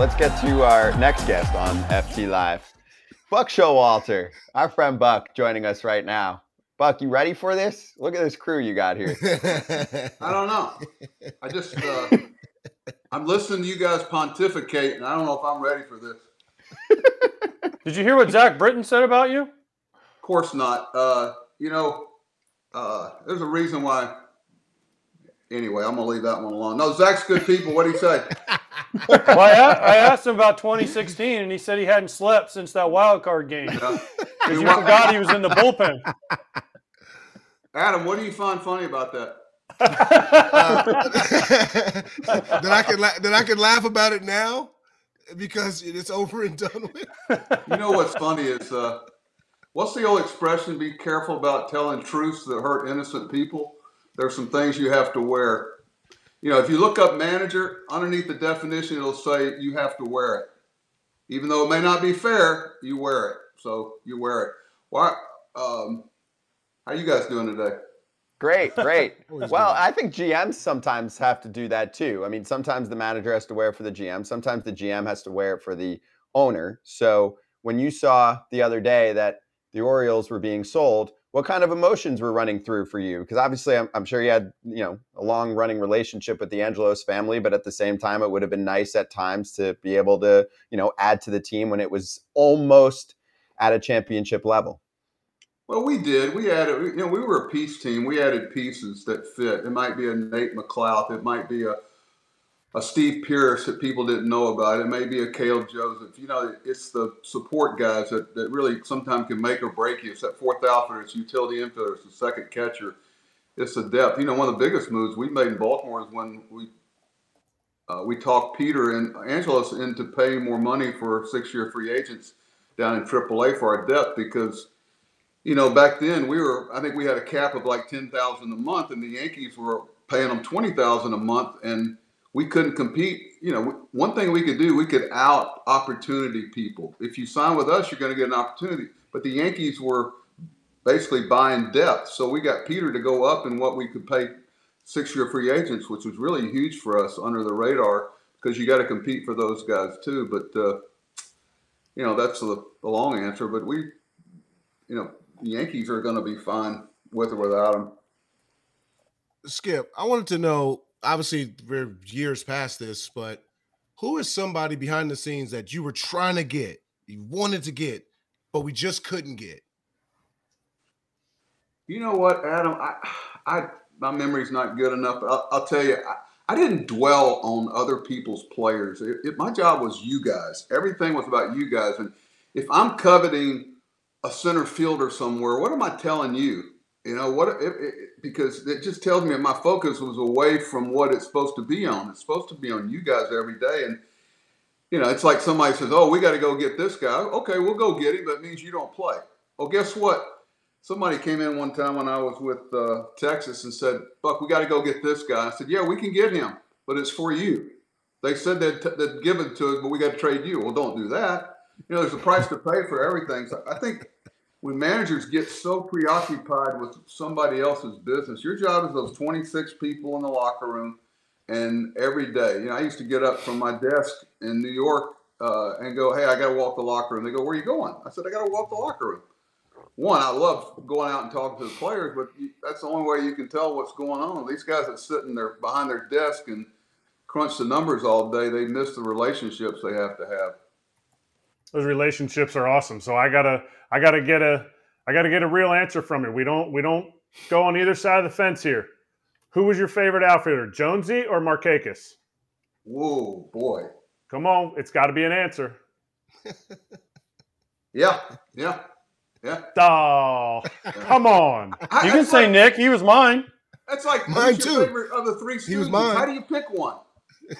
let's get to our next guest on FT Live. Buck Showalter, our friend Buck, joining us right now. Buck, you ready for this? Look at this crew you got here. I don't know. I just, uh, I'm listening to you guys pontificate, and I don't know if I'm ready for this. Did you hear what Zack Britton said about you? Of course not. Uh, you know, uh, there's a reason why. Anyway, I'm gonna leave that one alone. No, Zack's good people. What do you say? well, I, I, asked him about 2016, and he said he hadn't slept since that wild card game. Yeah. you forgot he was in the bullpen. Adam, what do you find funny about that? uh, that I can la- that I can laugh about it now because it's over and done with. You know what's funny is uh, what's the old expression? Be careful about telling truths that hurt innocent people. There's some things you have to wear. You know, if you look up manager underneath the definition, it'll say you have to wear it. Even though it may not be fair, you wear it. So you wear it. Why? Um, how you guys doing today? Great, great. well, I think GMs sometimes have to do that too. I mean, sometimes the manager has to wear it for the GM, sometimes the GM has to wear it for the owner. So when you saw the other day that the Orioles were being sold, what kind of emotions were running through for you? Because obviously, I'm, I'm, sure you had you know a long running relationship with the Angelos family, but at the same time, it would have been nice at times to be able to you know add to the team when it was almost at a championship level. Well, we did. We added, you know, we were a piece team. We added pieces that fit. It might be a Nate McLouth. It might be a, a Steve Pearce that people didn't know about. It may be a Caleb Joseph. You know, it's the support guys that, that really sometimes can make or break you. It's that fourth outfielder, it's utility infielder, it's the second catcher. It's the depth. You know, one of the biggest moves we made in Baltimore is when we uh, we talked Peter and Angelos into paying more money for six-year free agents down in AAA for our depth because – you know, back then we were, I think we had a cap of like 10,000 a month and the Yankees were paying them 20,000 a month and we couldn't compete. You know, one thing we could do, we could out opportunity people. If you sign with us, you're going to get an opportunity. But the Yankees were basically buying depth. So we got Peter to go up in what we could pay six year free agents, which was really huge for us under the radar because you got to compete for those guys too. But, uh, you know, that's the, the long answer. But we, you know, the Yankees are going to be fine with or without him. Skip, I wanted to know. Obviously, we're years past this, but who is somebody behind the scenes that you were trying to get, you wanted to get, but we just couldn't get? You know what, Adam? I, I my memory's not good enough. I'll, I'll tell you, I, I, didn't dwell on other people's players. It, it, my job was you guys. Everything was about you guys, and if I'm coveting a center fielder somewhere, what am I telling you? You know what? It, it, because it just tells me that my focus was away from what it's supposed to be on. It's supposed to be on you guys every day, and you know, it's like somebody says, "Oh, we got to go get this guy." Okay, we'll go get him. That means you don't play. Well, guess what? Somebody came in one time when I was with uh, Texas and said, "Buck, we got to go get this guy." I said, "Yeah, we can get him, but it's for you." They said they'd, t- they'd give it to us, but we got to trade you. Well, don't do that you know, there's a price to pay for everything. So I think when managers get so preoccupied with somebody else's business, your job is those 26 people in the locker room and every day. You know, I used to get up from my desk in New York uh, and go, hey, I got to walk the locker room. They go, where are you going? I said, I got to walk the locker room. One, I love going out and talking to the players, but that's the only way you can tell what's going on. These guys that sit in their behind their desk and crunch the numbers all day, they miss the relationships they have to have those relationships are awesome. So I gotta I gotta get a I gotta get a real answer from you. We don't we don't go on either side of the fence here. Who was your favorite outfielder, Jonesy or Markakis? Whoa, boy! Come on, it's got to be an answer. yeah, yeah, yeah. Oh, come on! you can say like, Nick. He was mine. That's like mine too. Of the three students? He was mine. How do you pick one?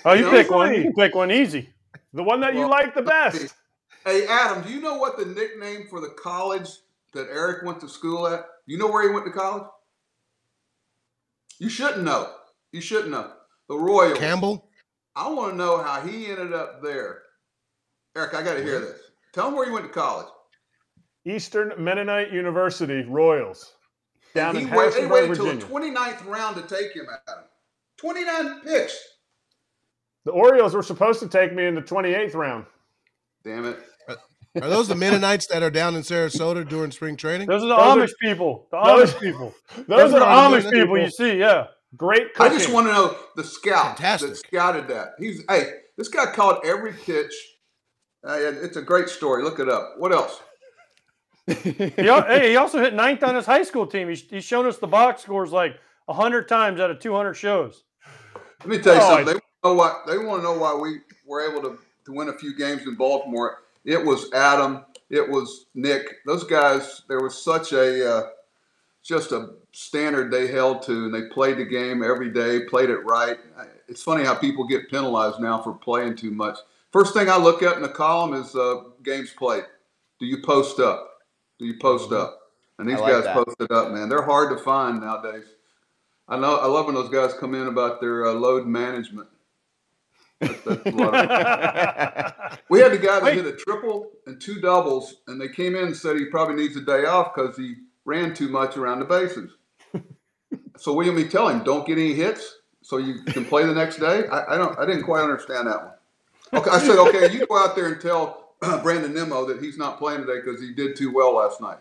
Oh, you, you pick one. You pick one easy. The one that well, you like the best. Hey, Adam, do you know what the nickname for the college that Eric went to school at? You know where he went to college? You shouldn't know. You shouldn't know. The Royals. Campbell? I want to know how he ended up there. Eric, I got to hear this. Tell him where he went to college. Eastern Mennonite University, Royals. Down and in he waited, waited until the 29th round to take him, Adam. 29 picks. The Orioles were supposed to take me in the 28th round. Damn it. Are those the Mennonites that are down in Sarasota during spring training? Those are the Those are- Amish people. The those- Amish people. Those, Those, are are the Amish Amish people you see. Yeah. Great I just want to know the scout Fantastic. that scouted that. He's hey, this guy caught every pitch. Uh, it's a great story. Look it up. What else? He, hey, he also hit ninth on his high school team. He's, he's shown us the box scores like hundred times out of two hundred shows. Let me tell you Oh, something. They want to know why they want to know why we were able to, to win a few games in Baltimore. It was Adam. It was Nick. Those guys. There was such a uh, just a standard they held to, and they played the game every day. Played it right. It's funny how people get penalized now for playing too much. First thing I look at in the column is uh, games played. Do you post up? Do you post up? And these like guys that. posted up, man. They're hard to find nowadays. I know. I love when those guys come in about their uh, load management. We had the guy that Wait. hit a triple and two doubles, and they came in and said he probably needs a day off because he ran too much around the bases. so you mean tell him? Don't get any hits so you can play the next day? I, I don't. I didn't quite understand that one. Okay, I said okay. You go out there and tell uh, Brandon Nimmo that he's not playing today because he did too well last night.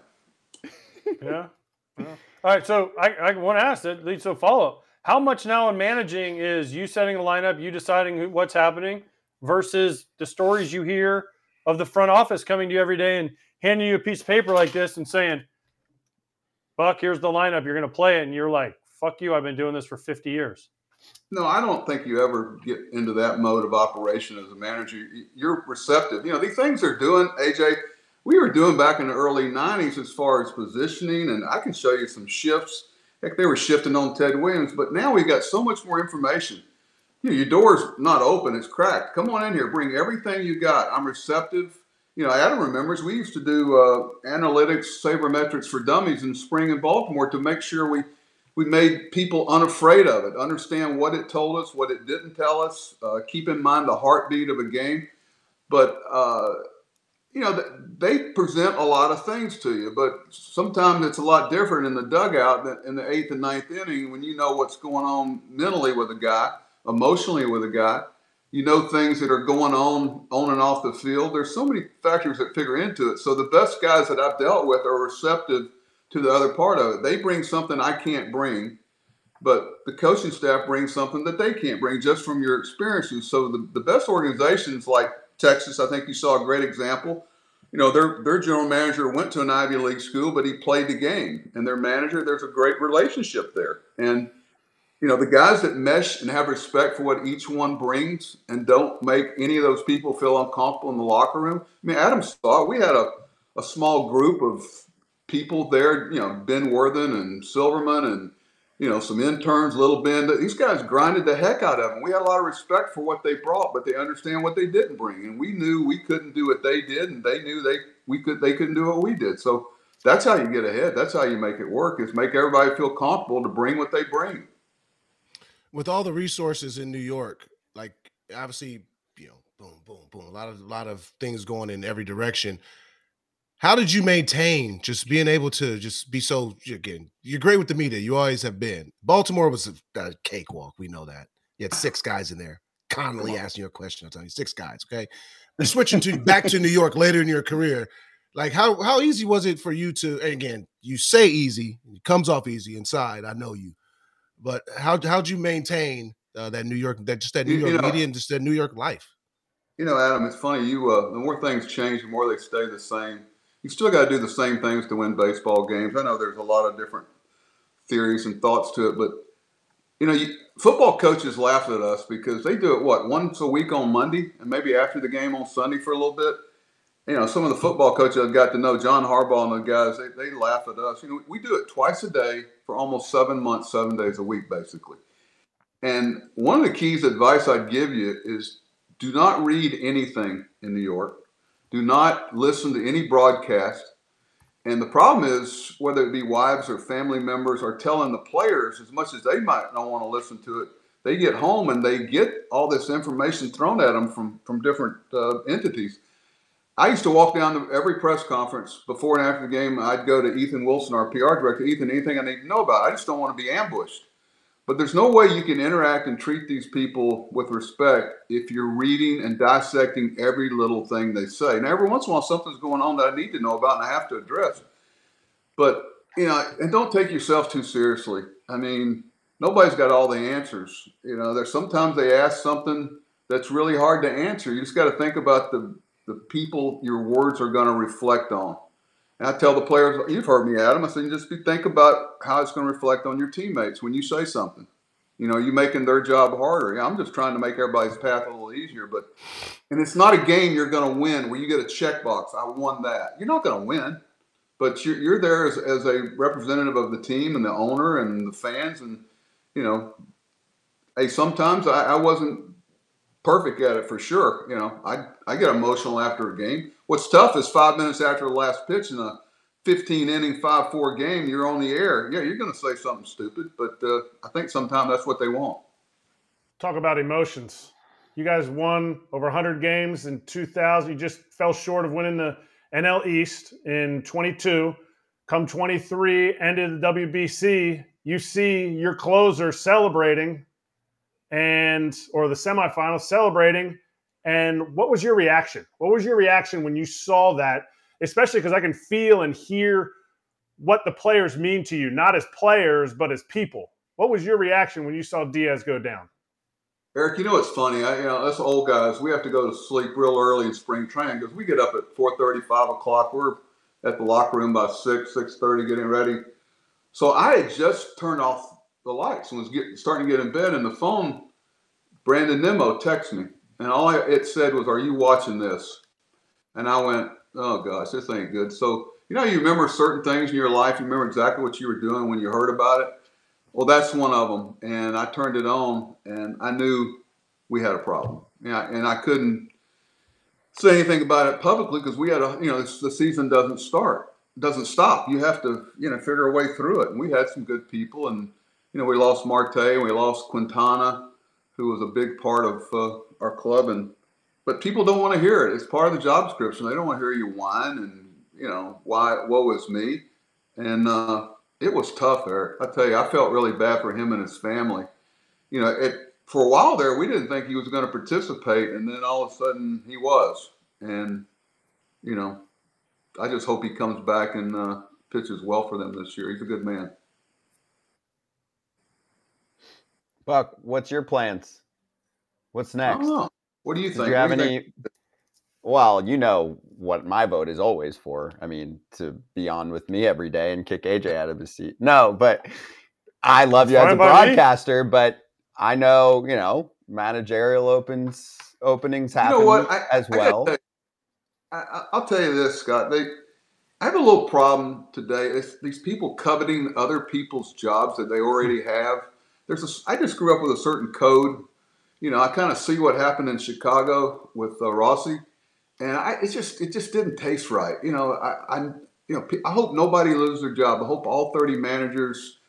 Yeah. yeah. All right. So I, I want to ask that a follow up. How much now in managing is you setting the lineup, you deciding what's happening, versus the stories you hear of the front office coming to you every day and handing you a piece of paper like this and saying, "Buck, here's the lineup. You're going to play it," and you're like, "Fuck you! I've been doing this for 50 years." No, I don't think you ever get into that mode of operation as a manager. You're receptive. You know, these things they're doing, AJ, we were doing back in the early 90s as far as positioning, and I can show you some shifts. Heck, they were shifting on Ted Williams, but now we've got so much more information. You know, your door's not open, it's cracked. Come on in here, bring everything you got. I'm receptive. You know, Adam remembers we used to do uh, analytics, sabermetrics for dummies in spring in Baltimore to make sure we we made people unafraid of it, understand what it told us, what it didn't tell us, uh, keep in mind the heartbeat of a game. But, uh, you know, th- they present a lot of things to you, but sometimes it's a lot different in the dugout than in the eighth and ninth inning when you know what's going on mentally with a guy, emotionally with a guy. You know things that are going on on and off the field. There's so many factors that figure into it. So the best guys that I've dealt with are receptive to the other part of it. They bring something I can't bring, but the coaching staff brings something that they can't bring just from your experiences. So the, the best organizations like Texas, I think you saw a great example. You know, their their general manager went to an Ivy League school, but he played the game. And their manager, there's a great relationship there. And you know, the guys that mesh and have respect for what each one brings and don't make any of those people feel uncomfortable in the locker room. I mean, Adam saw. We had a, a small group of people there, you know, Ben Worthen and Silverman and, you know, some interns, Little Ben. These guys grinded the heck out of them. We had a lot of respect for what they brought, but they understand what they didn't bring. And we knew we couldn't do what they did, and they knew they we could they couldn't do what we did. So that's how you get ahead. That's how you make it work is make everybody feel comfortable to bring what they bring. with all the resources in New York, like obviously, you know, boom, boom, boom, a lot of a lot of things going in every direction. How did you maintain just being able to just be so again? You're great with the media. You always have been. Baltimore was a, a cakewalk. We know that. You had six guys in there constantly asking you a question. I'm telling you, six guys. Okay, You're switching to back to New York later in your career. Like how how easy was it for you to? Again, you say easy, it comes off easy inside. I know you, but how how'd you maintain uh, that New York that just that New York you know- media and just that New York life? You know, Adam, it's funny. You uh, the more things change, the more they stay the same. You still got to do the same things to win baseball games. I know there's a lot of different theories and thoughts to it, but you know, you, football coaches laugh at us because they do it what once a week on Monday and maybe after the game on Sunday for a little bit. You know, some of the football coaches I've got to know, John Harbaugh and the guys, they, they laugh at us. You know, we do it twice a day for almost seven months, seven days a week, basically. And one of the keys advice I'd give you is do not read anything in New York. Do not listen to any broadcast. And the problem is, whether it be wives or family members are telling the players, as much as they might not want to listen to it, they get home and they get all this information thrown at them from, from different uh, entities. I used to walk down to every press conference before and after the game. I'd go to Ethan Wilson, our PR director. Ethan, anything I need to know about? I just don't want to be ambushed. But there's no way you can interact and treat these people with respect if you're reading and dissecting every little thing they say. Now, every once in a while, something's going on that I need to know about and I have to address. But, you know, and don't take yourself too seriously. I mean, nobody's got all the answers. You know, there's sometimes they ask something that's really hard to answer. You just got to think about the, the people your words are going to reflect on. And I tell the players, you've heard me, Adam. I said, just think about how it's going to reflect on your teammates when you say something. You know, you're making their job harder. Yeah, I'm just trying to make everybody's path a little easier. But and it's not a game you're going to win where you get a checkbox. I won that. You're not going to win, but you're, you're there as, as a representative of the team and the owner and the fans. And you know, hey, sometimes I, I wasn't perfect at it for sure. You know, I I get emotional after a game. What's tough is five minutes after the last pitch in a 15 inning, 5 4 game, you're on the air. Yeah, you're going to say something stupid, but uh, I think sometimes that's what they want. Talk about emotions. You guys won over 100 games in 2000. You just fell short of winning the NL East in 22. Come 23, ended the WBC. You see your closer celebrating and or the semifinals celebrating and what was your reaction? What was your reaction when you saw that? Especially because I can feel and hear what the players mean to you, not as players, but as people. What was your reaction when you saw Diaz go down? Eric, you know what's funny? I, you know, us old guys, we have to go to sleep real early in spring training because we get up at 4.30, 5 o'clock. We're at the locker room by 6, 6.30 getting ready. So I had just turned off the lights and was getting, starting to get in bed, and the phone, Brandon Nimmo texted me and all it said was, "Are you watching this?" And I went, "Oh gosh, this ain't good." So you know, you remember certain things in your life. You remember exactly what you were doing when you heard about it. Well, that's one of them. And I turned it on, and I knew we had a problem. Yeah, and I couldn't say anything about it publicly because we had a, you know, the season doesn't start, doesn't stop. You have to, you know, figure a way through it. And we had some good people, and you know, we lost Marte, and we lost Quintana, who was a big part of uh, our club, and but people don't want to hear it. It's part of the job description. They don't want to hear you whine and you know why woe is me. And uh, it was tough, Eric. I tell you, I felt really bad for him and his family. You know, it for a while there, we didn't think he was going to participate, and then all of a sudden he was. And you know, I just hope he comes back and uh, pitches well for them this year. He's a good man. Buck, what's your plans? What's next? What do you think? Do you have any? Think? Well, you know what my vote is always for. I mean, to be on with me every day and kick AJ out of his seat. No, but I love you as a broadcaster, me. but I know, you know, managerial opens openings happen you know what? I, as well. I, will tell you this, Scott. They, I have a little problem today. It's these people coveting other people's jobs that they already have. There's a, I just grew up with a certain code you know, I kind of see what happened in Chicago with uh, Rossi, and I, it just it just didn't taste right. You know, I, I you know I hope nobody loses their job. I hope all 30 managers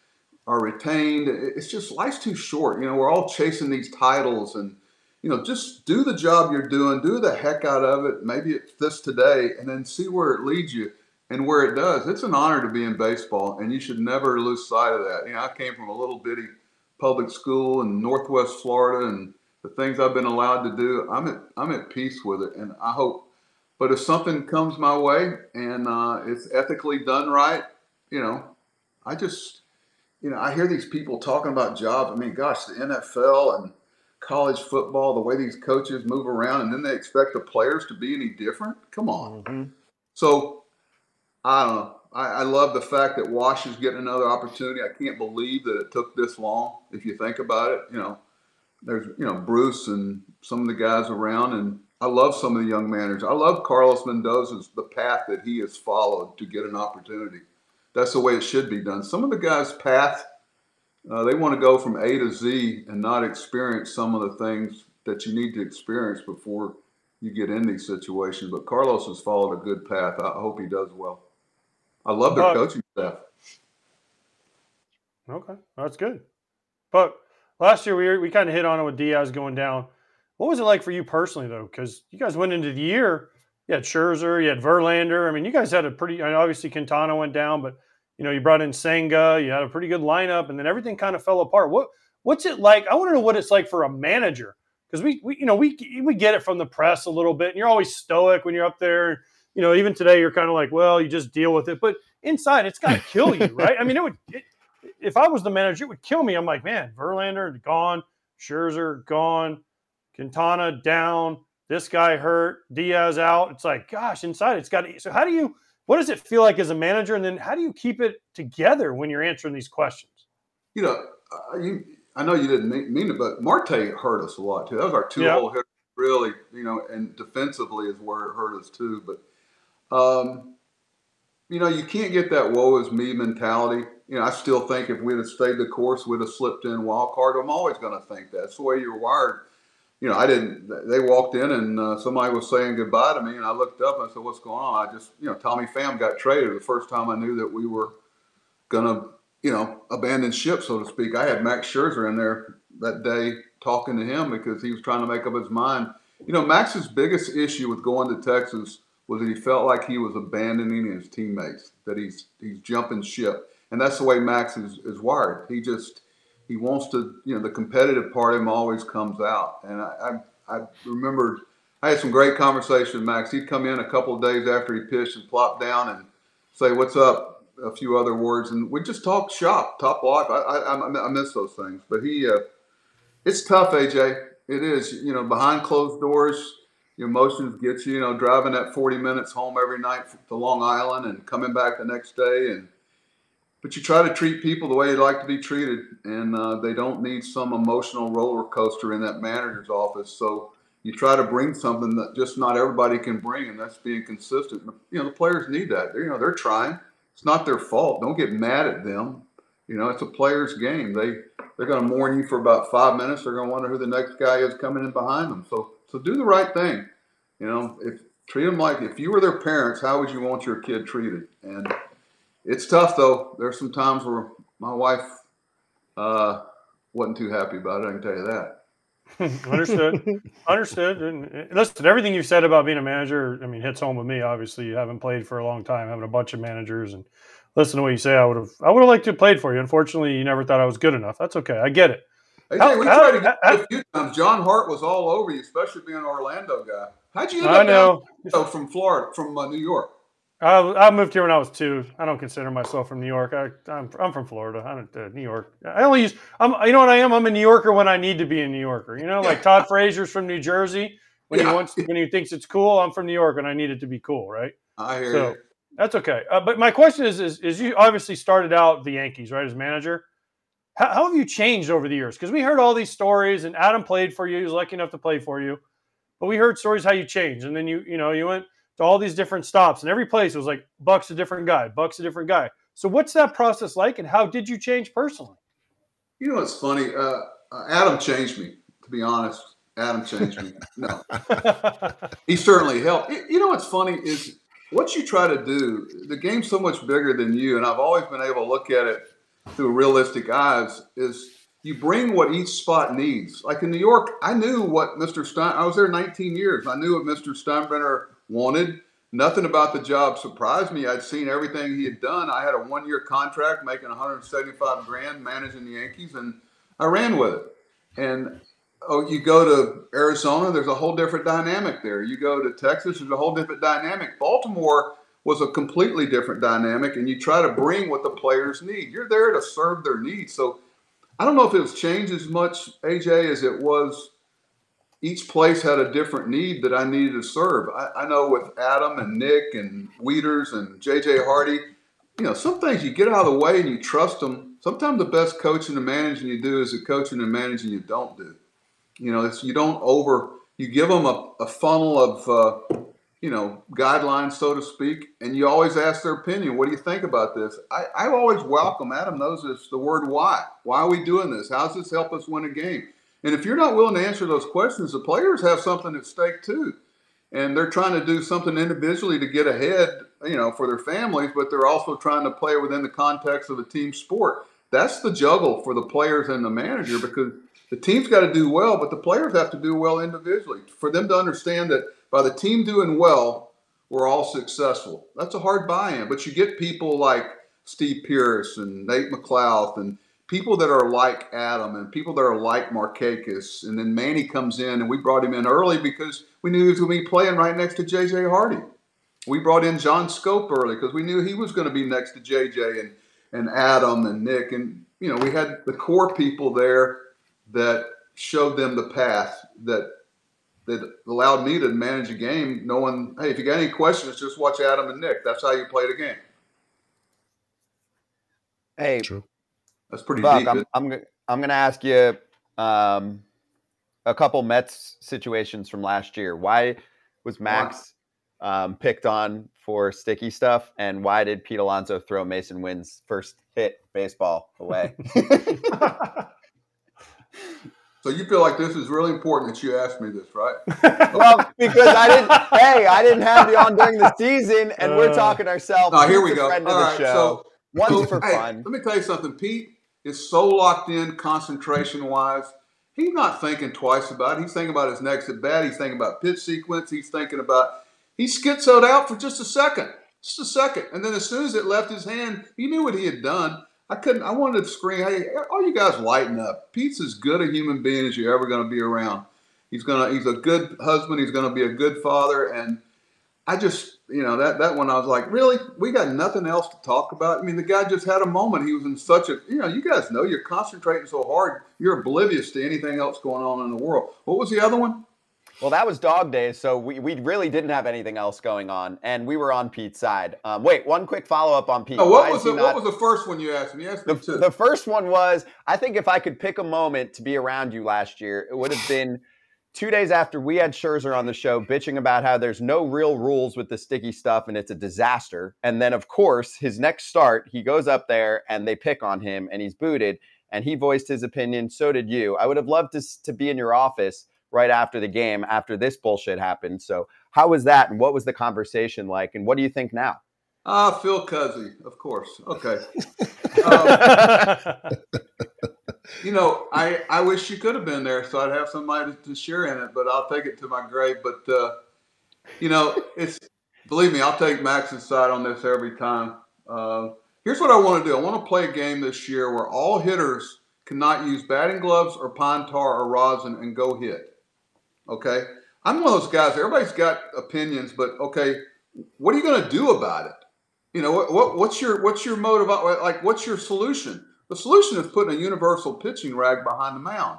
are retained. It's just life's too short. You know, we're all chasing these titles and you know, just do the job you're doing, do the heck out of it. Maybe it's this today, and then see where it leads you. And where it does, it's an honor to be in baseball, and you should never lose sight of that. You know, I came from a little bitty public school in Northwest Florida, and the things I've been allowed to do, I'm at I'm at peace with it, and I hope. But if something comes my way and uh, it's ethically done right, you know, I just, you know, I hear these people talking about jobs. I mean, gosh, the NFL and college football, the way these coaches move around, and then they expect the players to be any different. Come on. Mm-hmm. So I don't know. I, I, love the fact that Wash is getting another opportunity. I can't believe that it took this long. If you think about it, you know, there's you know Bruce and some of the guys around, and I love some of the young managers. I love Carlos Mendoza's the path that he has followed to get an opportunity. That's the way it should be done. Some of the guys' path, uh, they want to go from A to Z and not experience some of the things that you need to experience before you get in these situations. But Carlos has followed a good path. I hope he does well. I love their coaching staff. Okay, that's good. But Last year, we, we kind of hit on it with Diaz going down. What was it like for you personally, though? Because you guys went into the year, you had Scherzer, you had Verlander. I mean, you guys had a pretty, I mean, obviously Quintana went down, but, you know, you brought in Senga, you had a pretty good lineup, and then everything kind of fell apart. What What's it like? I want to know what it's like for a manager because we, we, you know, we we get it from the press a little bit, and you're always stoic when you're up there. You know, even today, you're kind of like, well, you just deal with it. But inside, it's got to kill you, right? I mean, it would. It, if I was the manager, it would kill me. I'm like, man, Verlander gone, Scherzer gone, Quintana down, this guy hurt, Diaz out. It's like, gosh, inside it's got. To, so how do you? What does it feel like as a manager, and then how do you keep it together when you're answering these questions? You know, uh, you, I know you didn't mean it, but Marte hurt us a lot too. That was our two yeah. hole really. You know, and defensively is where it hurt us too. But, um, you know, you can't get that "woe is me" mentality. You know, I still think if we'd have stayed the course, we'd have slipped in wild card. I'm always going to think that. That's the way you're wired you know, I didn't. They walked in and uh, somebody was saying goodbye to me, and I looked up and I said, "What's going on?" I just, you know, Tommy Pham got traded. The first time I knew that we were gonna, you know, abandon ship, so to speak. I had Max Scherzer in there that day talking to him because he was trying to make up his mind. You know, Max's biggest issue with going to Texas was that he felt like he was abandoning his teammates, that he's he's jumping ship, and that's the way Max is, is wired. He just he wants to, you know, the competitive part of him always comes out. And I, I, I remembered I had some great conversation with Max. He'd come in a couple of days after he pitched and plop down and say, "What's up?" A few other words, and we just talk shop, top life. I, I, I miss those things, but he, uh, it's tough, AJ. It is, you know, behind closed doors. Your emotions get you, you know, driving that 40 minutes home every night to Long Island and coming back the next day and but you try to treat people the way you'd like to be treated, and uh, they don't need some emotional roller coaster in that manager's office. So you try to bring something that just not everybody can bring, and that's being consistent. You know, the players need that. They're, you know, they're trying. It's not their fault. Don't get mad at them. You know, it's a player's game. They they're going to mourn you for about five minutes. They're going to wonder who the next guy is coming in behind them. So so do the right thing. You know, if treat them like if you were their parents, how would you want your kid treated? And it's tough though. There's some times where my wife uh, wasn't too happy about it. I can tell you that. Understood. Understood. And listen, everything you said about being a manager, I mean, hits home with me. Obviously, you haven't played for a long time, having a bunch of managers, and listen to what you say. I would have, I would have liked to have played for you. Unfortunately, you never thought I was good enough. That's okay. I get it. Hey, how, we how, tried to get how, a few times. John Hart was all over you, especially being an Orlando guy. How'd you end I know. from Florida, from uh, New York? I, I moved here when I was two. I don't consider myself from New York. I, I'm, I'm from Florida. I don't uh, New York. I only use. I'm. You know what I am? I'm a New Yorker when I need to be a New Yorker. You know, like Todd Frazier's from New Jersey when yeah. he wants when he thinks it's cool. I'm from New York and I need it to be cool, right? I hear so, you. That's okay. Uh, but my question is, is, is you obviously started out the Yankees, right, as manager. How, how have you changed over the years? Because we heard all these stories, and Adam played for you. He was lucky enough to play for you, but we heard stories how you changed, and then you, you know, you went to all these different stops, and every place was like Buck's a different guy, Buck's a different guy. So what's that process like, and how did you change personally? You know, it's funny. Uh, uh, Adam changed me. To be honest, Adam changed me. No, he certainly helped. You know, what's funny is what you try to do. The game's so much bigger than you, and I've always been able to look at it through realistic eyes. Is you bring what each spot needs. Like in New York, I knew what Mr. Stein. I was there 19 years. I knew what Mr. Steinbrenner wanted. Nothing about the job surprised me. I'd seen everything he had done. I had a one year contract making 175 grand managing the Yankees, and I ran with it. And oh, you go to Arizona, there's a whole different dynamic there. You go to Texas, there's a whole different dynamic. Baltimore was a completely different dynamic, and you try to bring what the players need. You're there to serve their needs. So I don't know if it was changed as much, AJ, as it was each place had a different need that I needed to serve. I, I know with Adam and Nick and Wieters and JJ Hardy, you know, some things you get out of the way and you trust them. Sometimes the best coaching and managing you do is the coaching and managing you don't do. You know, it's you don't over. You give them a, a funnel of uh, you know guidelines, so to speak, and you always ask their opinion. What do you think about this? I, I always welcome. Adam knows this. The word why. Why are we doing this? How does this help us win a game? And if you're not willing to answer those questions, the players have something at stake too. And they're trying to do something individually to get ahead, you know, for their families, but they're also trying to play within the context of a team sport. That's the juggle for the players and the manager because the team's got to do well, but the players have to do well individually. For them to understand that by the team doing well, we're all successful. That's a hard buy-in, but you get people like Steve Pearce and Nate McLouth and people that are like Adam and people that are like Markakis, and then Manny comes in, and we brought him in early because we knew he was going to be playing right next to J.J. Hardy. We brought in John Schoop early because we knew he was going to be next to J.J. and and Adam and Nick, and you know we had the core people there that showed them the path that that allowed me to manage a game, knowing, hey, if you got any questions, just watch Adam and Nick. That's how you play the game. Hey, True. That's pretty Buck, deep. I'm I'm gonna I'm gonna ask you um, a couple Mets situations from last year. Why was Max um, picked on for sticky stuff, and why did Pete Alonso throw Masyn Winn's first hit baseball away? so you feel like this is really important that you asked me this, right? well, because I didn't. Hey, I didn't have you on during the season, and we're Uh, talking ourselves. Now here we go. Friend of All the right, show. so One's So, for hey, fun. Let me tell you something. Pete is so locked in concentration wise. He's not thinking twice about it. He's thinking about his next at bat. He's thinking about pitch sequence. He's thinking about he schizoed out for just a second, just a second, and then as soon as it left his hand, he knew what he had done. I couldn't. I wanted to scream, "Hey, all you guys, lighten up! Pete's as good a human being as you're ever going to be around. He's gonna. He's a good husband. He's going to be a good father, and I just, you know, that that one I was like, really? We got nothing else to talk about. I mean, the guy just had a moment. He was in such a, you know, you guys know you're concentrating so hard, you're oblivious to anything else going on in the world. What was the other one? Well, that was dog days, so we, we really didn't have anything else going on, and we were on Pete's side. Um, wait, one quick follow up on Pete. No, Why was the not- what was the first one you asked me? You asked me The, two. the first one was I think if I could pick a moment to be around you last year, it would have been two days after we had Scherzer on the show bitching about how there's no real rules with the sticky stuff and it's a disaster. And then, of course, his next start, he goes up there and they pick on him and he's booted and he voiced his opinion. So did you. I would have loved to, to be in your office right after the game after this bullshit happened. So, how was that and what was the conversation like? And what do you think now? Ah, Phil Cuzzi, of course. Okay. Um, you know, I, I wish you could have been there so I'd have somebody to, share in it, but I'll take it to my grave. But, uh, you know, it's, believe me, I'll take Max's side on this every time. Uh, here's what I want to do I want to play a game this year where all hitters cannot use batting gloves or pine tar or rosin and go hit. Okay? I'm one of those guys, everybody's got opinions, but okay, what are you going to do about it? You know, what, what, what's your what's your motive? Uh, like, what's your solution? The solution is putting a universal pitching rag behind the mound.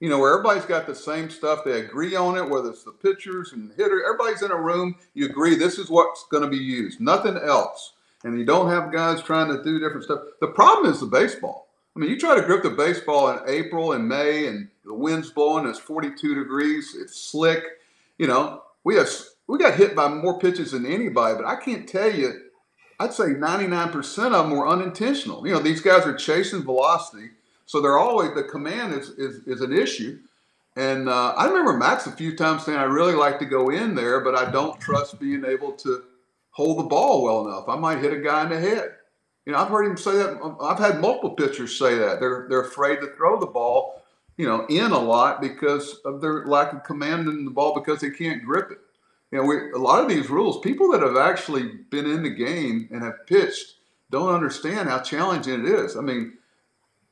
You know, where everybody's got the same stuff. They agree on it, whether it's the pitchers and hitter. Everybody's in a room. You agree this is what's going to be used, nothing else. And you don't have guys trying to do different stuff. The problem is the baseball. I mean, you try to grip the baseball in April and May, and the wind's blowing. It's 42 degrees. It's slick. You know, we have we got hit by more pitches than anybody, but I can't tell you I'd say 99% of them were unintentional. You know, these guys are chasing velocity, so they're always the command is is, is an issue. And uh, I remember Max a few times saying, "I really like to go in there, but I don't trust being able to hold the ball well enough. I might hit a guy in the head." You know, I've heard him say that. I've had multiple pitchers say that they're they're afraid to throw the ball, you know, in a lot because of their lack of command in the ball because they can't grip it you know, we, a lot of these rules, people that have actually been in the game and have pitched don't understand how challenging it is. I mean,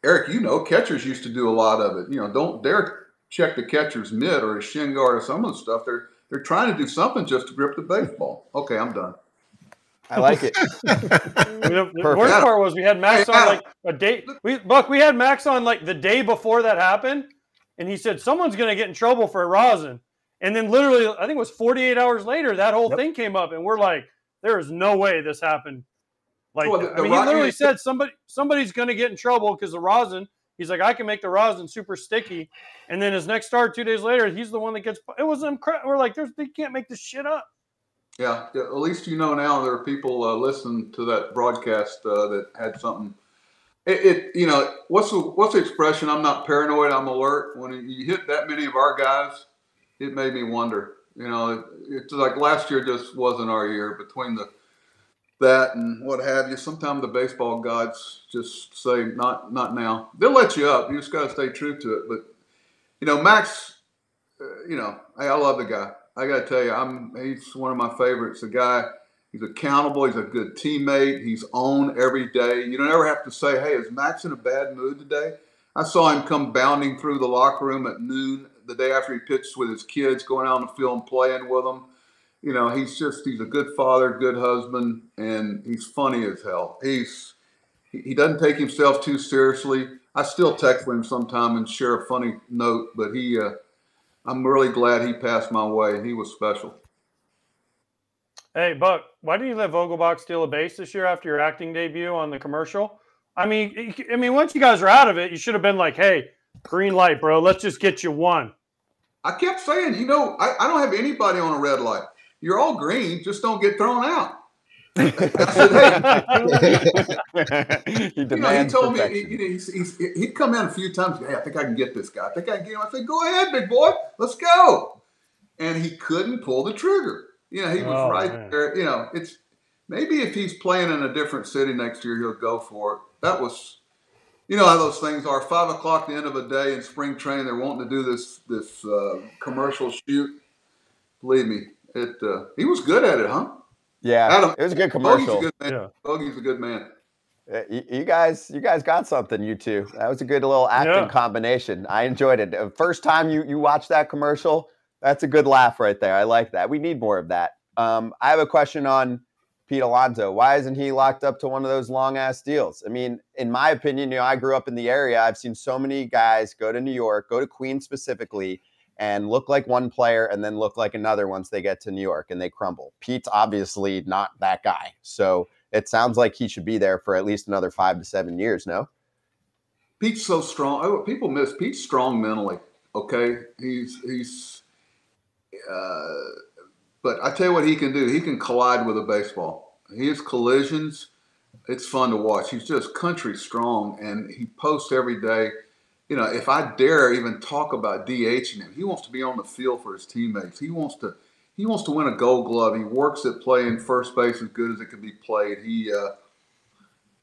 Eric, you know, catchers used to do a lot of it. You know, don't dare check the catcher's mitt or his shin guard or some of the stuff. They're they're trying to do something just to grip the baseball. Okay, I'm done. I like it. the, the Perfect. worst part was we had Max Hey, on Adam. like a day. We Buck, we had Max on like the day before that happened, and he said someone's going to get in trouble for rosin. And then literally, I think it was 48 hours later, that whole Yep. thing came up, and we're like, there is no way this happened. Like, Well, that. the- I the mean, he ro- literally said somebody somebody's going to get in trouble because the rosin. He's like, I can make the rosin super sticky, and then his next start two days later, he's the one that gets. It was incredible. We're like, there's they can't make this shit up. Yeah, yeah, at least you know now there are people uh, listening to that broadcast uh, that had something. It, it, you know, what's the what's the expression? I'm not paranoid. I'm alert. When you hit that many of our guys, it made me wonder. You know, it, it's like last year just wasn't our year between the that and what have you. Sometimes the baseball gods just say not not now. They'll let you up. You just got to stay true to it. But you know, Max, uh, you know, I love the guy. I got to tell you, I'm he's one of my favorites. The guy, He's accountable. He's a good teammate. He's on every day. You don't ever have to say, "Hey, is Max in a bad mood today?" I saw him come bounding through the locker room at noon the day after he pitched with his kids, going out on the field and playing with them. You know, he's just he's a good father, good husband, and he's funny as hell. He's he doesn't take himself too seriously. I still text with him sometime and share a funny note, but he, uh, I'm really glad he passed my way. He was special. Hey, Buck, why did you let Vogelbach steal a base this year after your acting debut on the commercial? I mean, I mean, once you guys are out of it, you should have been like, "Hey, green light, bro. Let's just get you one." I kept saying, you know, I, I don't have anybody on a red light. You're all green, just don't get thrown out. I said, hey. he, you know, he told me he, he's, he's, he'd come in a few times. Hey, I think I can get this guy. I think I can get him. I said, go ahead, big boy. Let's go. And he couldn't pull the trigger. You know, he was oh, right man. there. You know, it's maybe if he's playing in a different city next year, he'll go for it. That was, you know, how those things are. Five o'clock, the end of a day in spring training, they're wanting to do this this uh, commercial shoot. Believe me, it. Uh, he was good at it, huh? Yeah, Adam, it was a good commercial. Bogey's a good man. Yeah. Bogey's a good man. You, you, guys, you guys got something. You two. That was a good little acting yeah. combination. I enjoyed it. First time you you watched that commercial, that's a good laugh right there. I like that. We need more of that. Um, I have a question on Pete Alonso. Why isn't he locked up to one of those long ass deals? I mean, in my opinion, you know, I grew up in the area. I've seen so many guys go to New York, go to Queens specifically, and look like one player and then look like another once they get to New York and they crumble. Pete's obviously not that guy. So it sounds like he should be there for at least another five to seven years, no? Pete's so strong. Oh, people miss Pete's strong mentally. Okay. He's, he's, uh, but I tell you what he can do. He can collide with a baseball. His collisions, it's fun to watch. He's just country strong and he posts every day you know, if I dare even talk about DHing him, he wants to be on the field for his teammates. He wants to he wants to win a Gold Glove. He works at playing first base as good as it can be played. He uh,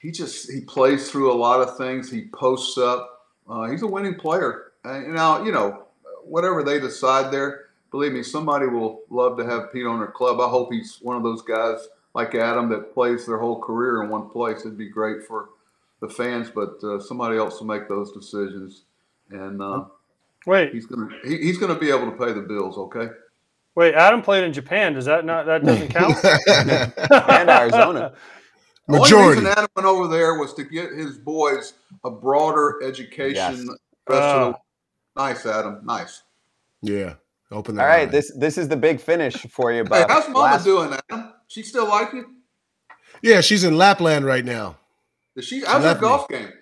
he just he plays through a lot of things. He posts up. Uh, he's a winning player. And now you know whatever they decide there. Believe me, somebody will love to have Pete on their club. I hope he's one of those guys like Adam that plays their whole career in one place. It'd be great for the fans, but uh, somebody else will make those decisions. And uh, wait, he's gonna he, he's gonna be able to pay the bills. Okay. Wait, Adam played in Japan. Does that not that doesn't count? and Arizona. The only reason Adam went over there was to get his boys a broader education. Yes. Uh, nice, Adam. Nice. Yeah. Open. All right. This this is the big finish for you. But hey, how's Mama last... doing, Adam? She still like you? Yeah, she's in Lapland right now. Is she? How's her golf me. game?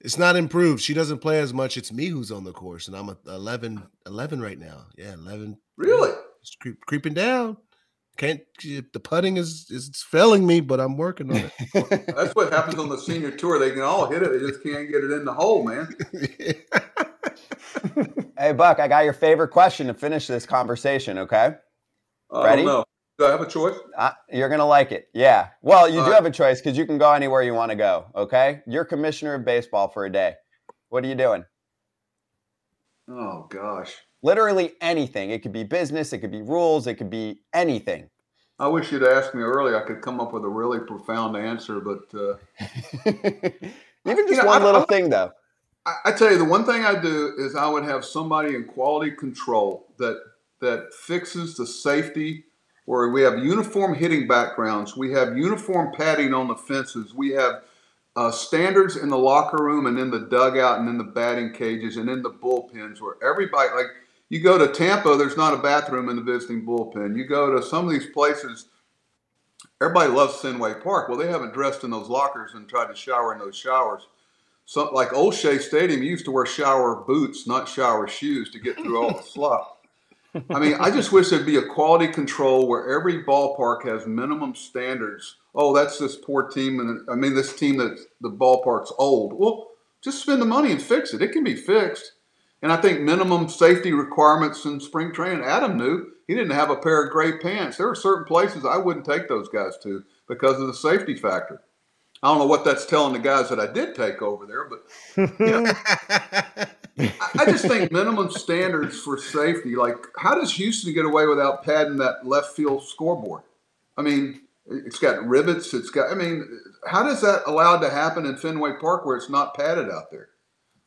It's not improved. She doesn't play as much. It's me who's on the course, and I'm at 11, 11 right now. Yeah, 11. Really? It's creep, creeping down. Can't the putting is is failing me, but I'm working on it. That's what happens on the senior tour. They can all hit it, they just can't get it in the hole, man. hey Buck, I got your favorite question to finish this conversation. Okay, ready? Do I have a choice? Uh, you're gonna like it. Yeah. Well, you All do right. have a choice because you can go anywhere you want to go. Okay. You're commissioner of baseball for a day. What are you doing? Oh gosh. Literally anything. It could be business. It could be rules. It could be anything. I wish you'd asked me earlier. I could come up with a really profound answer, but uh, even just you know, one I, little I, thing, though. I, tell you, the one thing I do is I would have somebody in quality control that that fixes the safety where we have uniform hitting backgrounds, we have uniform padding on the fences, we have uh, standards in the locker room and in the dugout and in the batting cages and in the bullpens where everybody like you go to Tampa, there's not a bathroom in the visiting bullpen. You go to some of these places, everybody loves Fenway Park. Well, they haven't dressed in those lockers and tried to shower in those showers. So, like Old Shea Stadium, you used to wear shower boots, not shower shoes, to get through all the slop. I mean, I just wish there'd be a quality control where every ballpark has minimum standards. Oh, that's this poor team, and I mean this team that the ballpark's old. Well, just spend the money and fix it. It can be fixed. And I think minimum safety requirements in spring training. Adam knew he didn't have a pair of gray pants. There are certain places I wouldn't take those guys to because of the safety factor. I don't know what that's telling the guys that I did take over there, but you know, I just think minimum standards for safety. Like, how does Houston get away without padding that left field scoreboard? I mean, It's got rivets. It's got. I mean, how does that allowed to happen in Fenway Park where it's not padded out there?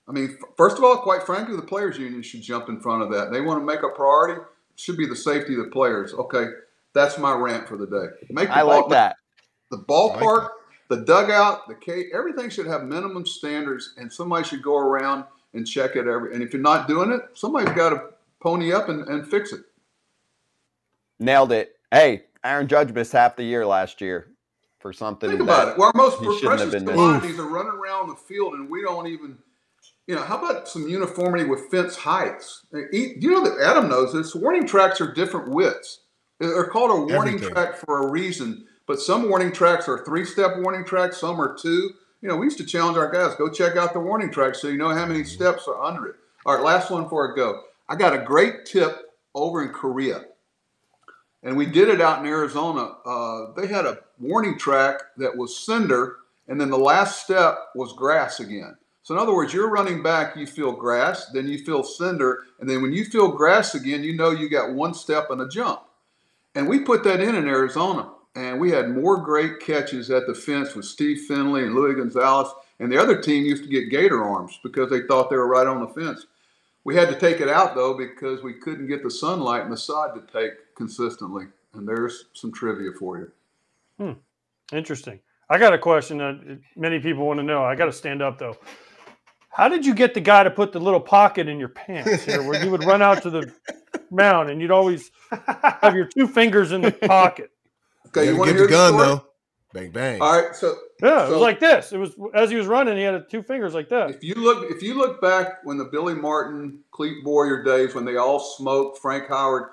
I mean, first of all, quite frankly, the players' union should jump in front of that. They want to make a priority. It should be the safety of the players. Okay, that's my rant for the day. Make the I ball, like that. The ballpark, like the dugout, the cage, everything should have minimum standards, and somebody should go around and check it every. And if you're not doing it, somebody's got to pony up and, and fix it. Nailed it. Hey, Aaron Judge missed half the year last year for something. Think about it. Well, our most precious commodities are running around the field, and we don't even. You know, how about some uniformity with fence heights? You know that Adam knows this. Warning tracks are different widths. They're called a warning Everything. track for a reason. But some warning tracks are three-step warning tracks. Some are two. You know, we used to challenge our guys: go check out the warning track so you know how many steps are under it. All right, last one before I go. I got a great tip over in Korea and we did it out in Arizona. Uh, they had a warning track that was cinder, and then the last step was grass again. So in other words, you're running back, you feel grass, then you feel cinder, and then when you feel grass again, you know you got one step and a jump. And we put that in in Arizona, and we had more great catches at the fence with Steve Finley and Luis Gonzalez, and the other team used to get gator arms because they thought they were right on the fence. We had to take it out though because we couldn't get the sunlight and the sod to take consistently. And there's some trivia for you. Hmm. Interesting. I got a question that many people want to know. I got to stand up though. How did you get the guy to put the little pocket in your pants here, where you would run out to the mound and you'd always have your two fingers in the pocket? Okay, you, want to get the gun the though? Bang bang. All right, so yeah, so, it was like this. It was as he was running, he had two fingers like that. If you look, if you look back when the Billy Martin, Clete Boyer days, when they all smoked, Frank Howard,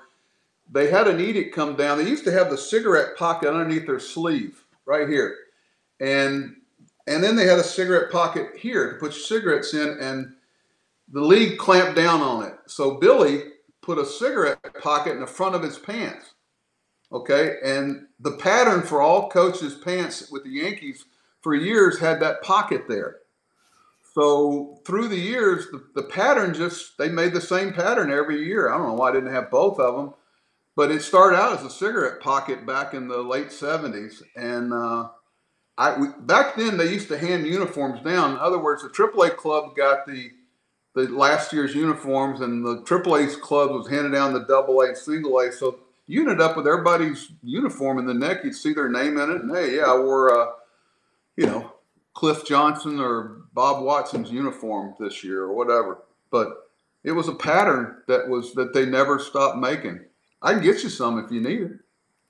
they had an edict come down. They used to have the cigarette pocket underneath their sleeve, right here, and and then they had a cigarette pocket here to put your cigarettes in, and the league clamped down on it. So Billy put a cigarette pocket in the front of his pants. Okay, and the pattern for all coaches' pants with the Yankees for years had that pocket there. So through the years, the, the pattern just they made the same pattern every year. I don't know why I didn't have both of them, but it started out as a cigarette pocket back in the late '70s, and uh, I we, back then they used to hand uniforms down. In other words, the AAA club got the the last year's uniforms, and the AAA club was handing down the Double A, Single A. So you ended up with everybody's uniform in the neck. You'd see their name in it, and hey, yeah, I wore, uh, you know, Cliff Johnson or Bob Watson's uniform this year or whatever. But it was a pattern that was that they never stopped making. I can get you some if you need it.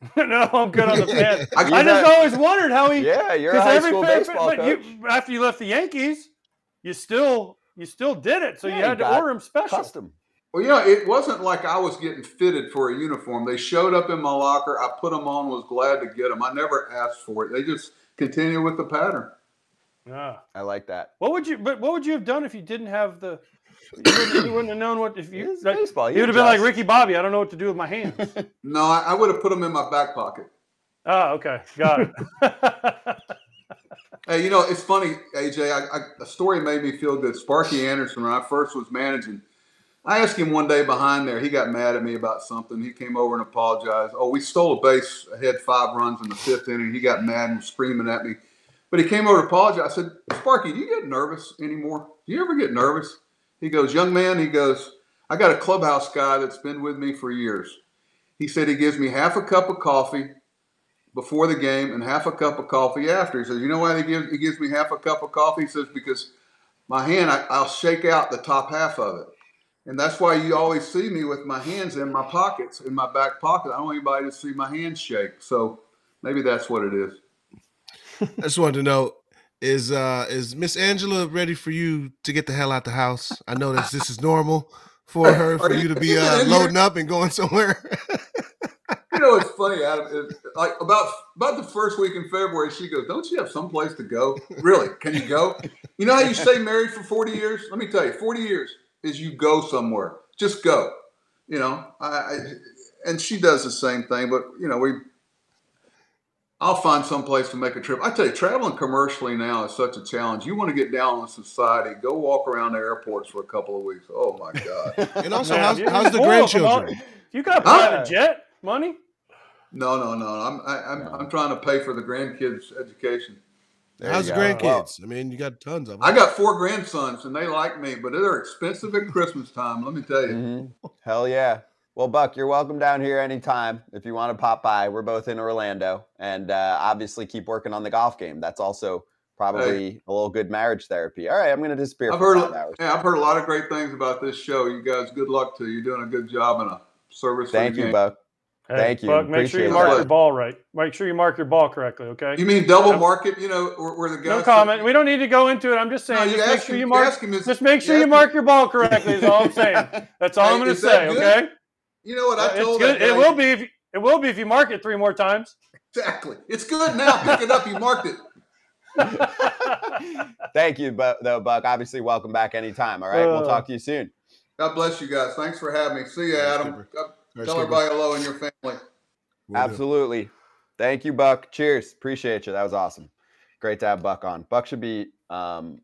no, I'm good on the pants. I, I just always wondered how he. Yeah, you're a high school baseball but coach. You, after you left the Yankees, you still you still did it, so yeah, you had to order them special. Custom. Well, yeah, it wasn't like I was getting fitted for a uniform. They showed up in my locker. I put them on. Was glad to get them. I never asked for it. They just continue with the pattern. Yeah, I like that. What would you? But what would you have done if you didn't have the? You wouldn't, you wouldn't have known what if you. Like, baseball. You would have been like Ricky Bobby. I don't know what to do with my hands. no, I, I would have put them in my back pocket. Oh, okay, got it. hey, you know it's funny, AJ. I, I, a story made me feel good. Sparky Anderson, when I first was managing I asked him one day behind there. He got mad at me about something. He came over and apologized. Oh, we stole a base, ahead five runs in the fifth inning. He got mad and was screaming at me. But he came over to apologize. I said, Sparky, do you get nervous anymore? Do you ever get nervous? He goes, Young man, he goes, I got a clubhouse guy that's been with me for years. He said he gives me half a cup of coffee before the game and half a cup of coffee after. He says, You know why he gives, he gives me half a cup of coffee? He says, Because my hand, I, I'll shake out the top half of it. And that's why you always see me with my hands in my pockets, in my back pocket. I don't want anybody to see my hands shake. So maybe that's what it is. I just wanted to know is uh is Miss Angela ready for you to get the hell out the house? I know that this is normal for her for you to be uh, loading up and going somewhere. you know, it's funny, Adam. It's like about about the first week in February, she goes, "Don't you have someplace to go? Really? Can you go? You know how you stay married for forty years? Let me tell you, forty years is you go somewhere. Just go. You know, I, I and she does the same thing, but you know, we I'll find some place to make a trip. I tell you, traveling commercially now is such a challenge. You want to get down on society, go walk around the airports for a couple of weeks. Oh my God. and also, how's, how's the grandchildren? You got a private jet money? No, no, no. I'm I, I'm No. I'm trying to pay for the grandkids' education. There How's the grandkids? Well, I mean, you got tons of them. I got four grandsons and they like me, but they're expensive at Christmas time. Let me tell you. mhm. Hell yeah. Well, Buck, you're welcome down here anytime if you want to pop by. We're both in Orlando, and uh, obviously keep working on the golf game. That's also probably a little good marriage therapy. All right, I'm going to disappear I've for heard hours. yeah, I've heard a lot of great things about this show. You guys, good luck to you. You're doing a good job and a service for Thank the you, game. Buck. Hey, Thank you. Buck, make sure you mark that. your ball right. Make sure you mark your ball correctly. Okay. You mean double Yep. market? You know, where, where the guys No comment. We don't need to go into it. I'm just No, saying. you just make ask sure him- you you mark. ask him is- Just make sure you you ask mark your ball correctly. Is all I'm saying. That's all Hey, I'm going to say. good? Okay. You know what I It's told good. It will be. If you, it will be if you mark it three more times. Exactly. It's good now. Pick it up. You marked it. Thank you, Bu- though, Buck. Obviously, welcome back anytime. All right, we'll Uh, talk to you soon. God bless you guys. Thanks for having me. See you, Thanks, Adam. Skipper. God- All right, Tell Skipper. everybody hello and your family. Will do. Absolutely. Thank you, Buck. Cheers. Appreciate you. That was awesome. Great to have Buck on. Buck should be. Um,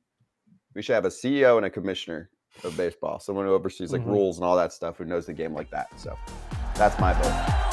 we should have a CEO and a commissioner of baseball, someone who oversees like Mhm. rules and all that stuff, who knows the game like that. So that's my vote.